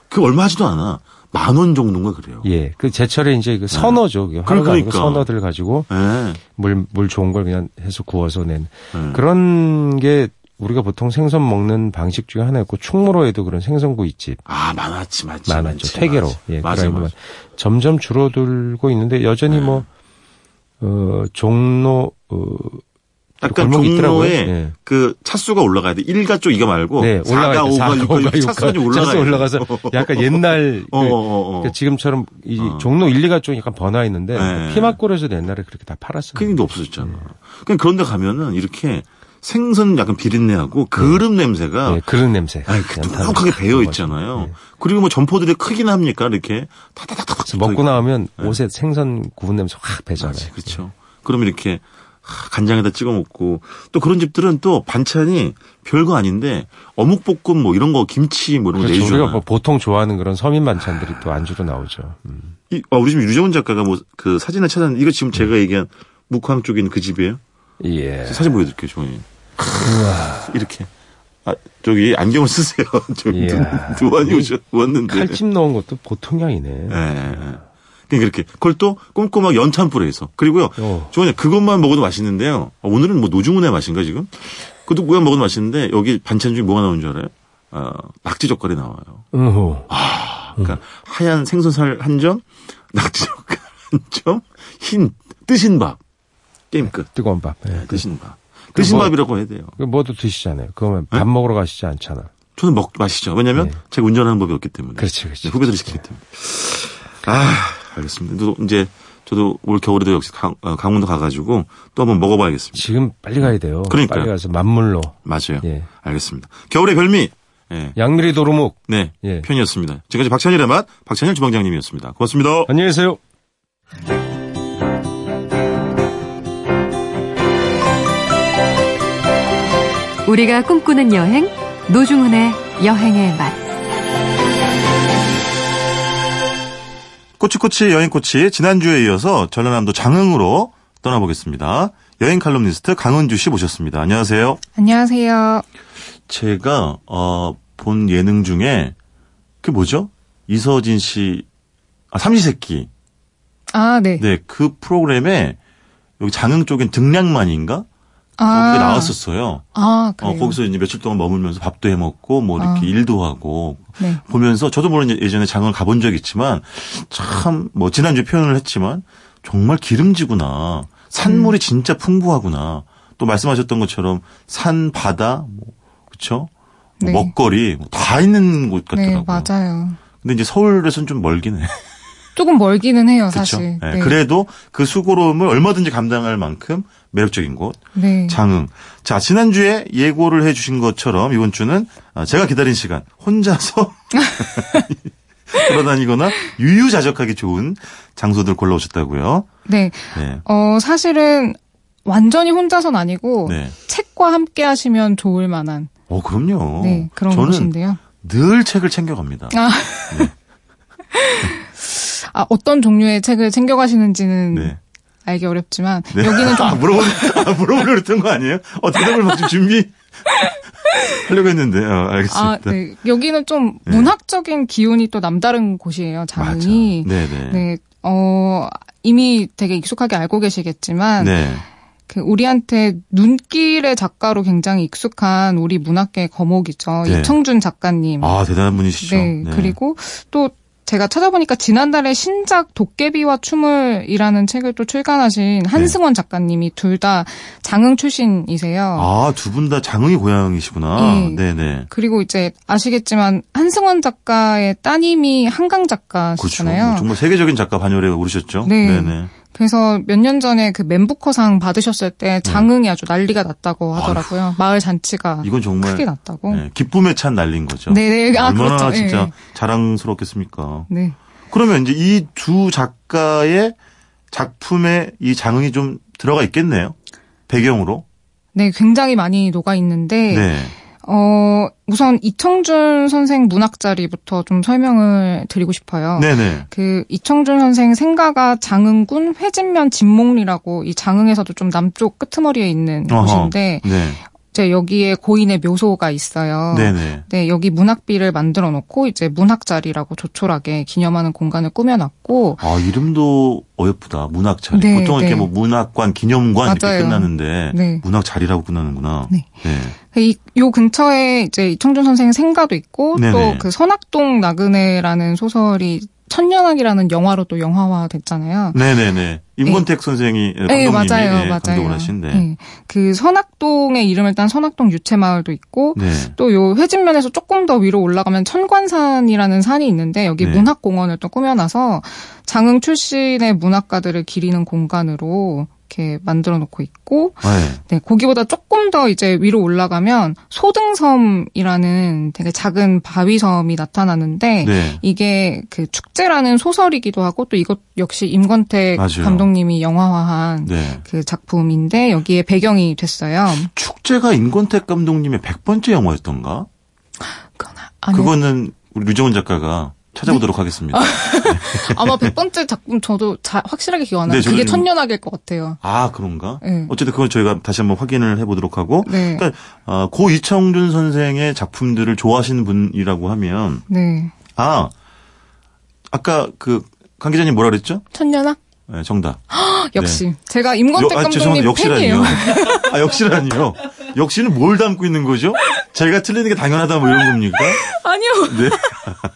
그 얼마 하지도 않아 만 원 정도인가 그래요. 예. 그 제철에 이제 그 선어죠. 그럼 하루가 아니고 그러니까. 선어들 가지고 예. 물, 물 좋은 걸 그냥 해서 구워서 낸. 예. 그런 게 우리가 보통 생선 먹는 방식 중에 하나였고 충무로에도 그런 생선구이집 아 많았지 맞지 많았죠. 퇴계로. 예, 맞아 맞아. 점점 줄어들고 있는데 여전히 네. 뭐, 어, 종로, 어, 약간. 종로에 예. 그 차수가 올라가야 돼. 1가 쪽 이거 말고 네, 4가 올라가 5가 6가 6 차수가 좀 올라가야 차수 돼. 올라가서 약간 옛날 어, 그, 어, 어. 그러니까 지금처럼 이 어. 종로 1, 2가 쪽 약간 번화 있는데 네. 피막골에서도 옛날에 그렇게 다 팔았어요. 그 얘기도 없어졌잖아. 그냥 그런 데 가면은 이렇게 생선 약간 비린내하고 그름 냄새가 예, 그런 냄새. 아니, 그 연탄 뚝뚝하게 배어. 있잖아요. 예. 그리고 뭐 점포들이 크긴 합니까? 이렇게 그래서 먹고 나오면 옷에 생선 구운 냄새 확 배잖아요. 맞아요. 그렇죠. 그러면 이렇게 하, 간장에다 찍어 먹고 또 그런 집들은 또 반찬이 별거 아닌데 어묵 볶음 뭐 이런 거 김치 뭐 이런 거 그렇죠. 내주잖아요. 우리가 뭐 보통 좋아하는 그런 서민 반찬들이 또 안주로 나오죠. 음. 이, 아, 우리 지금 유재원 작가가 뭐 그 사진을 찾았는데 이거 지금 제가 얘기한 묵황 쪽에 있는 그 집이에요? 예. 사진 보여드릴게요, 종이. 이렇게. 아, 저기 안경을 쓰세요. 저기 이야. 두환이 오셨, 왔는데. 칼집 넣은 것도 보통이 아니네. 예. 그러니까 이렇게 그걸 또 꼼꼼하게 연탄불에 해서 그리고요. 어. 종이 그것만 먹어도 맛있는데요. 아, 오늘은 뭐 노중훈의 맛인가 지금? 그것도 그냥 먹어도 맛있는데 여기 반찬 중에 뭐가 나오는 줄 알아요? 아, 낙지 젓갈이 나와요. 어허. 그러니까 하얀 생선살 한 점, 낙지 젓갈 한 점, 흰 뜨신 밥. 게임 끝. 뜨거운 밥. 예. 네, 뜨신 밥. 뜨신 뭐- 밥이라고 해야 돼요. 그 뭐도 드시잖아요. 그러면 밥 먹으러 가시지 않잖아. 저는 먹 마시죠. 왜냐면 네. 제가 운전하는 법이 없기 때문에. 그렇지, 그렇지. 네, 후배들이 시키기 때문에. 아, 알겠습니다. 또 이제 저도 올 겨울에도 역시 강, 어, 강원도 가가지고 또 한번 먹어봐야겠습니다. 지금 빨리 가야 돼요. 그러니까요. 빨리 가서 만물로. 맞아요. 예. 알겠습니다. 겨울의 별미. 예. 양미리 도루묵. 네. 예. 편이었습니다. 지금까지 박찬일의 맛, 박찬일 주방장님이었습니다. 고맙습니다. 안녕히 계세요. 우리가 꿈꾸는 여행 노중훈의 여행의 맛. 꼬치꼬치 여행꼬치 지난주에 이어서 전라남도 장흥으로 떠나보겠습니다. 여행 칼럼니스트 강은주 씨 모셨습니다. 안녕하세요. 안녕하세요. 제가 어, 본 예능 중에 그 뭐죠? 이서진 씨 아, 삼시세끼. 아, 네. 네, 그 프로그램에 여기 장흥 쪽엔 등량만인가? 아, 거기에 나왔었어요. 아, 어, 그래요. 거기서 이제 며칠 동안 머물면서 밥도 해 먹고 뭐 이렇게 아. 일도 하고 네. 보면서 저도 물론 예전에 장흥을 가본 적이 있지만 참 뭐 지난주에 표현을 했지만 정말 기름지구나. 산물이 음. 진짜 풍부하구나. 또 말씀하셨던 것처럼 산, 바다, 뭐 그렇죠? 네. 먹거리 뭐 다 있는 곳 네, 같더라고요. 맞아요. 근데 이제 서울에서는 좀 멀긴 해. 조금 멀기는 해요, 그렇죠? 사실. 네, 그래도 그 수고로움을 얼마든지 감당할 만큼 매력적인 곳. 네. 장흥. 자, 지난주에 예고를 해 주신 것처럼 이번 주는 아, 제가 기다린 시간 혼자서 돌아다니거나 유유자적하기 좋은 장소들 골라오셨다고요. 네. 네. 어, 사실은 완전히 혼자선 아니고 네. 책과 함께 하시면 좋을 만한 어, 그럼요. 네, 그런 저는 곳인데요. 늘 책을 챙겨갑니다. 아. 아, 어떤 종류의 책을 챙겨 가시는지는 네. 알기 어렵지만 네. 여기는 좀 아, 물어보, 아, 물어보려고 했던 거 아니에요? 어, 대답을 막좀 준비 하려고 했는데, 어, 알겠습니다. 아, 네. 여기는 좀 네. 문학적인 기운이 또 남다른 곳이에요. 맞아. 네네. 네, 어, 이미 되게 익숙하게 알고 계시겠지만, 네. 그 우리한테 눈길의 작가로 굉장히 익숙한 우리 문학계 거목이죠. 네. 이청준 작가님. 아, 대단한 분이시죠. 네, 그리고 또 제가 찾아보니까 지난달에 신작 도깨비와 춤을이라는 책을 또 출간하신 한승원 작가님이 둘 다 장흥 출신이세요. 아, 두 분 다 장흥이 고향이시구나. 예. 네네. 그리고 이제 아시겠지만 한승원 작가의 따님이 한강 그렇죠. 작가시잖아요. 뭐 정말 세계적인 작가 반열에 오르셨죠. 네. 네네. 그래서 몇 년 전에 그 맨부커상 받으셨을 때 장흥이 아주 난리가 났다고 하더라고요. 마을 잔치가 이건 정말 크게 났다고. 네, 기쁨에 찬 날린 거죠. 네네. 아, 얼마나 그렇죠. 진짜 예. 자랑스럽겠습니까. 네. 그러면 이제 이 두 작가의 작품에 이 장흥이 좀 들어가 있겠네요. 배경으로. 네, 굉장히 많이 녹아 있는데 네. 어, 우선 이청준 선생 문학 자리부터 좀 설명을 드리고 싶어요. 네네. 그 이청준 선생 생가가 장흥군 회진면 진목리라고 이 장흥에서도 좀 남쪽 끄트머리에 있는 어허. 곳인데 네. 이제 여기에 고인의 묘소가 있어요. 네네. 네, 여기 문학비를 만들어 놓고 이제 문학자리라고 조촐하게 기념하는 공간을 꾸며놨고 아, 이름도 어여쁘다. 문학자리. 네, 보통 이렇게 네. 뭐 문학관, 기념관 이렇게 맞아요. 끝나는데 네. 문학자리라고 끝나는구나. 네. 네. 이, 요 근처에 이제 이청준 선생 생가도 있고. 또 그 선악동 나그네라는 소설이 천년학이라는 영화로 또 영화화 됐잖아요. 네네네. 임권택 선생이 네, 감독님이 맞아요, 예, 맞아요. 감독을 하신데. 네. 그 선악동의 이름을 딴 선악동 유채마을도 있고 네. 또요 회진면에서 조금 더 위로 올라가면 천관산이라는 산이 있는데 여기 네. 문학공원을 또 꾸며놔서 장흥 출신의 문학가들을 기리는 공간으로 이렇게 만들어 놓고 있고 네. 네, 거기보다 조금 더 이제 위로 올라가면 소등섬이라는 되게 작은 바위섬이 나타나는데 네. 이게 그 축제라는 소설이기도 하고 또 이것 역시 임권택 맞아요. 감독님이 영화화한 네. 그 작품인데 여기에 배경이 됐어요. 축제가 임권택 감독님의 100번째 영화였던가? 그건 아니, 그거는 우리 류정은 작가가 찾아보도록 네. 하겠습니다. 아마 100번째 작품 저도 자, 확실하게 기억 안 나요. 네, 그게 천년학일 것 같아요. 아, 그런가? 네. 어쨌든 그건 저희가 다시 한번 확인을 해보도록 하고. 네. 그러니까 어, 고 이청준 선생의 작품들을 좋아하시는 분이라고 하면 네. 아 아까 그 강 기자님 뭐라 그랬죠? 천년학? 네, 정답. 역시 제가 임권택 여- 아, 감독님 죄송합니다. 팬이에요. 역시라니요. 아, 역시라니요. 역시는 뭘 담고 있는 거죠? 자기가 틀리는 게 당연하다 뭐 이런 겁니까? 아니요. 네.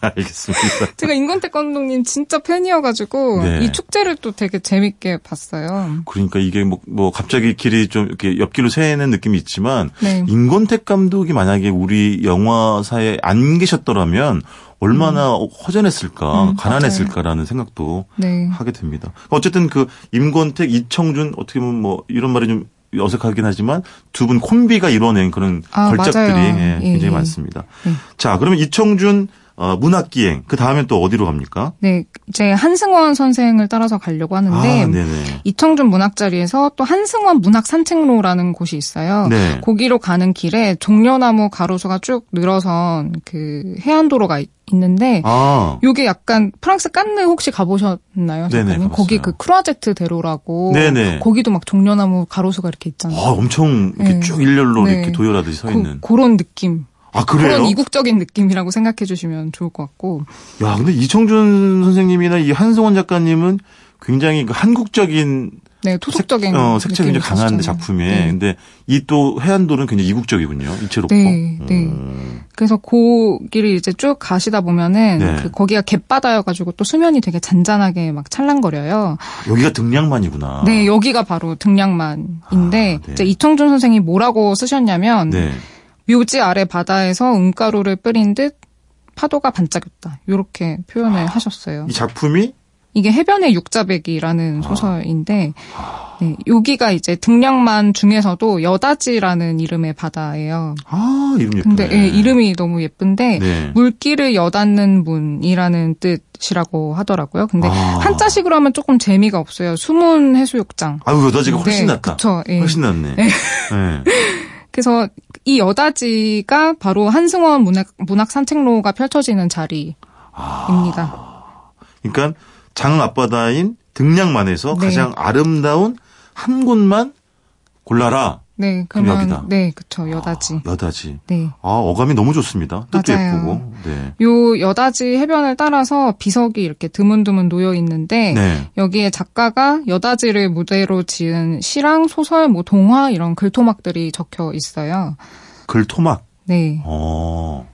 알겠습니다. 제가 임권택 감독님 진짜 팬이어가지고 네. 이 축제를 또 되게 재밌게 봤어요. 그러니까 이게 뭐, 뭐 갑자기 길이 좀 이렇게 옆길로 새는 느낌이 있지만 네. 임권택 감독이 만약에 우리 영화사에 안 계셨더라면 얼마나 허전했을까, 음, 가난했을까라는 생각도 네. 하게 됩니다. 어쨌든 그 임권택, 이청준 어떻게 보면 뭐 이런 말이 좀 어색하긴 하지만 두 분 콤비가 이뤄낸 그런 아, 걸작들이. 예, 예, 굉장히 예. 많습니다. 네. 자, 그러면 이청준 어, 문학기행 그 다음엔 또 어디로 갑니까? 네, 이제 한승원 선생을 따라서 가려고 하는데 아. 이청준 문학 자리에서 또 한승원 문학 산책로라는 곳이 있어요. 네. 거기로 가는 길에 종려나무 가로수가 쭉 늘어선 그 해안도로가 있- 있는데 아, 요게 약간 프랑스 깐느 혹시 가보셨나요? 네네. 거기 그 크루아제트 대로라고 네네. 거기도 막 종려나무 가로수가 이렇게 있잖아요. 아, 엄청 이렇게 네. 쭉 일렬로 네. 이렇게 도열하듯이 서 있는. 그, 그런 느낌. 아, 그래요? 그런 이국적인 느낌이라고 생각해 주시면 좋을 것 같고. 야, 근데 이청준 선생님이나 이 한승원 작가님은 굉장히 그 한국적인 네, 토속적인 어, 색채가 굉장히 있으시잖아요. 작품에. 네. 근데 이 또 해안도는 굉장히 이국적이군요. 이채롭고. 네, 네. 음. 그래서 고기를 이제 쭉 가시다 보면은 네. 그 거기가 갯바다여가지고 또 수면이 되게 잔잔하게 막 찰랑거려요. 여기가 등량만이구나. 네, 여기가 바로 등량만인데 아, 네. 이제 이청준 선생이 뭐라고 쓰셨냐면 네. 묘지 아래 바다에서 은가루를 뿌린 듯 파도가 반짝였다. 이렇게 표현을 하셨어요. 이 작품이 이게 해변의 육자배기라는 소설인데 네, 여기가 이제 등량만 중에서도 여다지라는 이름의 바다예요. 아, 이름 예쁘네. 근데 예, 이름이 너무 예쁜데 네. 물길을 여닫는 문이라는 뜻이라고 하더라고요. 근데 아. 한자식으로 하면 조금 재미가 없어요. 수문 해수욕장. 아유, 여다지가 훨씬 네, 낫다. 그쵸, 예. 훨씬 낫네. 네. 그래서 이 여다지가 바로 한승원 문학, 문학 산책로가 펼쳐지는 자리입니다. 그러니까 장흥 앞바다인 등량만에서 네. 가장 아름다운 한 곳만 골라라. 네, 그러면 여기다. 네, 그쵸, 여다지. 여다지. 네. 아, 어감이 너무 좋습니다. 뜻도 맞아요. 예쁘고. 네. 요 여다지 해변을 따라서 비석이 이렇게 드문드문 놓여 있는데 네. 여기에 작가가 여다지를 무대로 지은 시랑 소설, 뭐 동화 이런 글토막들이 적혀 있어요. 글토막. 네, 어.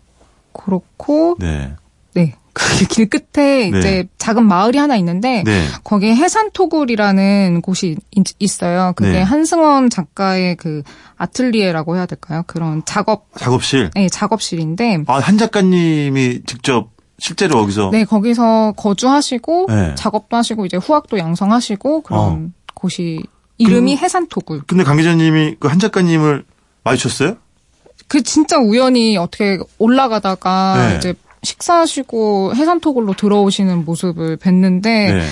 그렇고 네. 네. 그 길 끝에 네. 이제 작은 마을이 하나 있는데 네. 거기에 해산토굴이라는 곳이 있- 있어요. 그게 네. 한승원 작가의 그 아틀리에라고 해야 될까요? 그런 작업 작업실. 네, 작업실인데 아, 한 작가님이 직접 실제로 거기서 네, 거기서 거주하시고 네. 작업도 하시고 이제 후학도 양성하시고 그런 곳이 이름이 해산토굴. 근데 강 기자님이 그 한 작가님을 마주쳤어요? 그 진짜 우연히 어떻게 올라가다가 네. 이제 식사하시고 해산토굴로 들어오시는 모습을 뵀는데 네.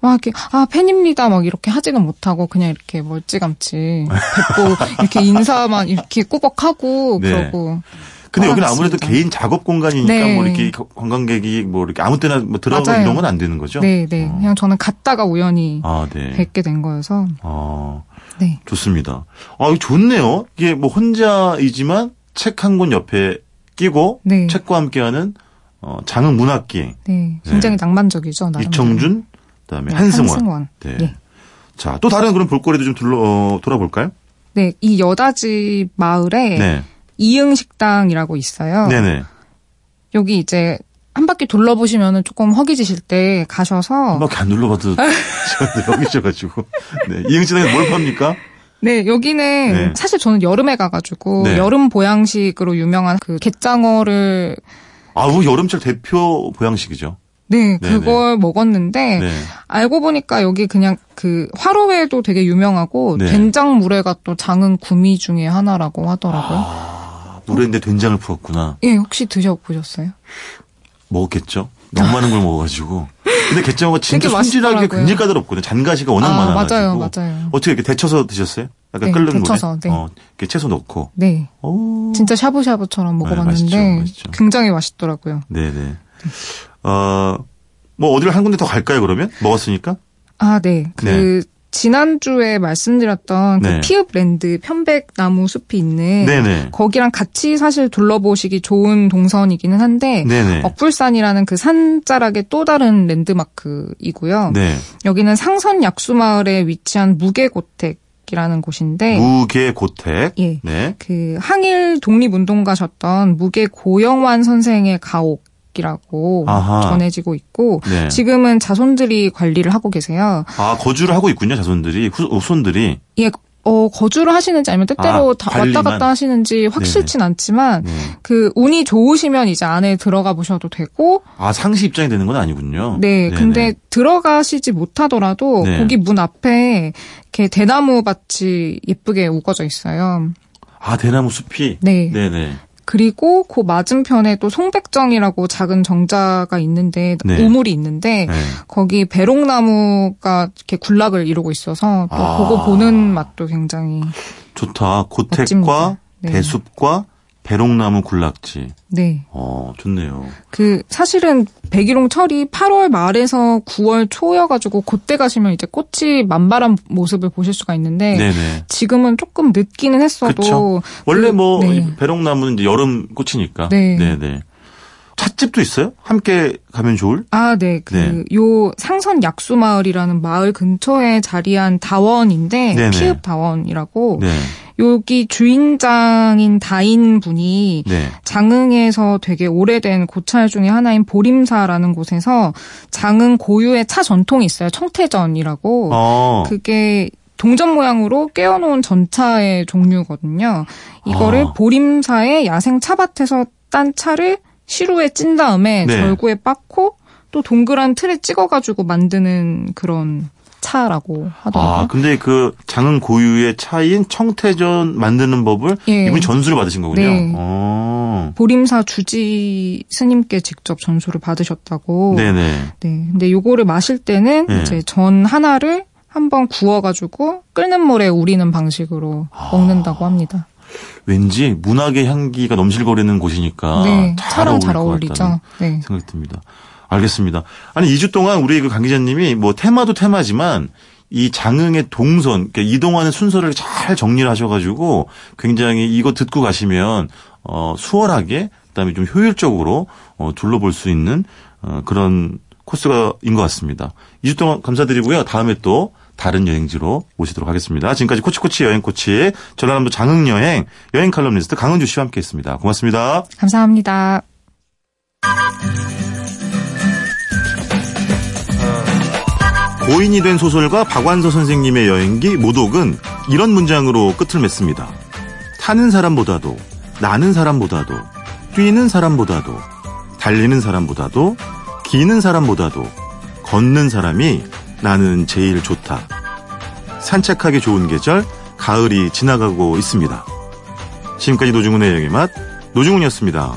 막 이렇게 아 팬입니다 막 이렇게 하지는 못하고 그냥 이렇게 멀찌감치 뵙고 이렇게 인사만 이렇게 꾸벅하고 네. 그러고 근데 여기는 아무래도. 개인 작업 공간이니까 네. 뭐 이렇게 관광객이 뭐 이렇게 아무 때나 뭐 들어가고 맞아요. 이런 건 안 되는 거죠? 네, 네. 그냥 저는 갔다가 우연히 아, 네. 뵙게 된 거여서 아, 네. 좋습니다. 아, 좋네요. 이게 뭐 혼자이지만 책 한 권 옆에 끼고 네. 책과 함께하는 어, 장흥 문학기행 네. 굉장히 낭만적이죠. 나름대로. 이청준 그다음에 네, 한승원. 한승원. 네. 예. 자, 또 다른 그런 볼거리도 좀 둘러 어, 돌아볼까요? 네, 이 여다지 마을에 네. 이응 식당이라고 있어요. 네네. 여기 이제 한 바퀴 둘러보시면은 조금 허기지실 때 가셔서 한 바퀴 안 여기 있어가지고. 네. 이응시장에 뭘 팝니까? 네, 여기는 네. 사실 저는 여름에 가가지고 네. 여름 보양식으로 유명한 그 갯장어를 아우, 여름철 대표 보양식이죠. 네, 네네. 그걸 먹었는데 네. 알고 보니까 여기 그냥 그 화로회도 되게 유명하고 네. 된장 물회가 또 장흥 구미 중에 하나라고 하더라고요. 아, 물에인데 된장을 부었구나. 예, 혹시 드셔보셨어요? 먹었겠죠? 너무 많은 걸 먹어가지고. 근데 갯장어가 진짜 되게 손질하기 맛있더라고요. 굉장히 까다롭거든요. 잔가시가 워낙 아, 많아가지고. 맞아요, 맞아요. 어떻게 이렇게 데쳐서 드셨어요? 약간 네, 끓는 물에? 데쳐서, 네. 어, 이렇게 채소 넣고. 네, 오. 진짜 샤브샤브처럼 먹어봤는데 맛있죠, 맛있죠. 굉장히 맛있더라고요. 네네. 어, 뭐 어디를 한 군데 더 갈까요, 그러면? 먹었으니까? 아, 네. 그 지난주에 말씀드렸던 네. 그 피읍랜드 편백나무 숲이 있는 네네. 거기랑 같이 사실 둘러보시기 좋은 동선이기는 한데 네네. 억불산이라는 그 산자락의 또 다른 랜드마크이고요. 네. 여기는 상선 약수마을에 위치한 무계고택 이라는 곳인데 무게 고택. 예. 네. 그 항일 독립운동가셨던 무계 고영환 선생의 가옥 이라고 아하. 전해지고 있고 네. 지금은 자손들이 관리를 하고 계세요. 아, 거주를 하고 있군요, 자손들이. 후, 후손들이. 예, 어, 거주를 하시는지 아니면 때때로 아? 왔다 갔다 하시는지 확실진 않지만 네. 그 운이 좋으시면 이제 안에 들어가 보셔도 되고 아, 상시 입장이 되는 건 아니군요. 네, 네네. 근데 들어가시지 못하더라도 네. 거기 문 앞에 이렇게 대나무 밭이 예쁘게 우거져 있어요. 아, 대나무 숲이? 네. 네네. 그리고 그 맞은편에 또 송백정이라고 작은 정자가 있는데 네. 오물이 있는데 네. 거기 배롱나무가 이렇게 군락을 이루고 있어서 또 아. 그거 보는 맛도 굉장히 좋다. 고택과 멋집니다. 네. 대숲과 배롱나무 군락지. 네. 어, 좋네요. 그 사실은 백일홍 철이 8월 말에서 9월 초여가지고 그때 가시면 이제 꽃이 만발한 모습을 보실 수가 있는데 네네. 지금은 조금 늦기는 했어도 그쵸. 원래 그- 뭐 네. 이 배롱나무는 이제 여름 꽃이니까. 네. 네네. 찻집도 있어요? 함께 가면 좋을? 아, 네. 그, 네. 요 상선 약수마을이라는 마을 근처에 자리한 다원인데, 네네. 피읍 다원이라고, 네. 여기 주인장인 다인 분이 네. 장흥에서 되게 오래된 고찰 중에 하나인 보림사라는 곳에서 장흥 고유의 차 전통이 있어요. 청태전이라고. 어. 그게 동전 모양으로 깨어놓은 전차의 종류거든요. 이거를 아. 보림사의 야생 차밭에서 딴 차를 시루에 찐 다음에 네. 절구에 빻고 또 동그란 틀에 찍어가지고 만드는 그런 차라고 하더라고요. 아, 근데 그 장흥 고유의 차인 청태전 만드는 법을 예. 이분이 전수를 받으신 거군요. 네. 어. 보림사 주지 스님께 직접 전수를 받으셨다고. 네네. 네. 근데 요거를 마실 때는 네. 이제 전 하나를 한번 구워가지고 끓는 물에 우리는 방식으로 아. 먹는다고 합니다. 왠지 문학의 향기가 넘실거리는 곳이니까 네, 잘 차랑 잘것 어울리죠. 네. 생각이 듭니다. 알겠습니다. 아니 2주 동안 우리 그 강 기자님이 뭐 테마도 테마지만 이 장흥의 동선, 그러니까 이동하는 순서를 잘 정리를 하셔가지고 굉장히 이거 듣고 가시면 어 수월하게 그다음에 좀 효율적으로 어 둘러볼 수 있는 어 그런 코스가인 것 같습니다. 2주 동안 감사드리고요. 다음에 또 다른 여행지로 모시도록 하겠습니다. 지금까지 코치코치 여행코치 전라남도 장흥여행 여행 칼럼니스트 강은주 씨와 함께했습니다. 고맙습니다. 감사합니다. 고인이 된 소설가 박완서 선생님의 여행기 모독은 이런 문장으로 끝을 맺습니다. 타는 사람보다도, 나는 사람보다도, 뛰는 사람보다도, 달리는 사람보다도, 기는 사람보다도, 걷는 사람이 나는 제일 좋다. 산책하기 좋은 계절, 가을이 지나가고 있습니다. 지금까지 노중훈의 여행의 맛, 노중훈이었습니다.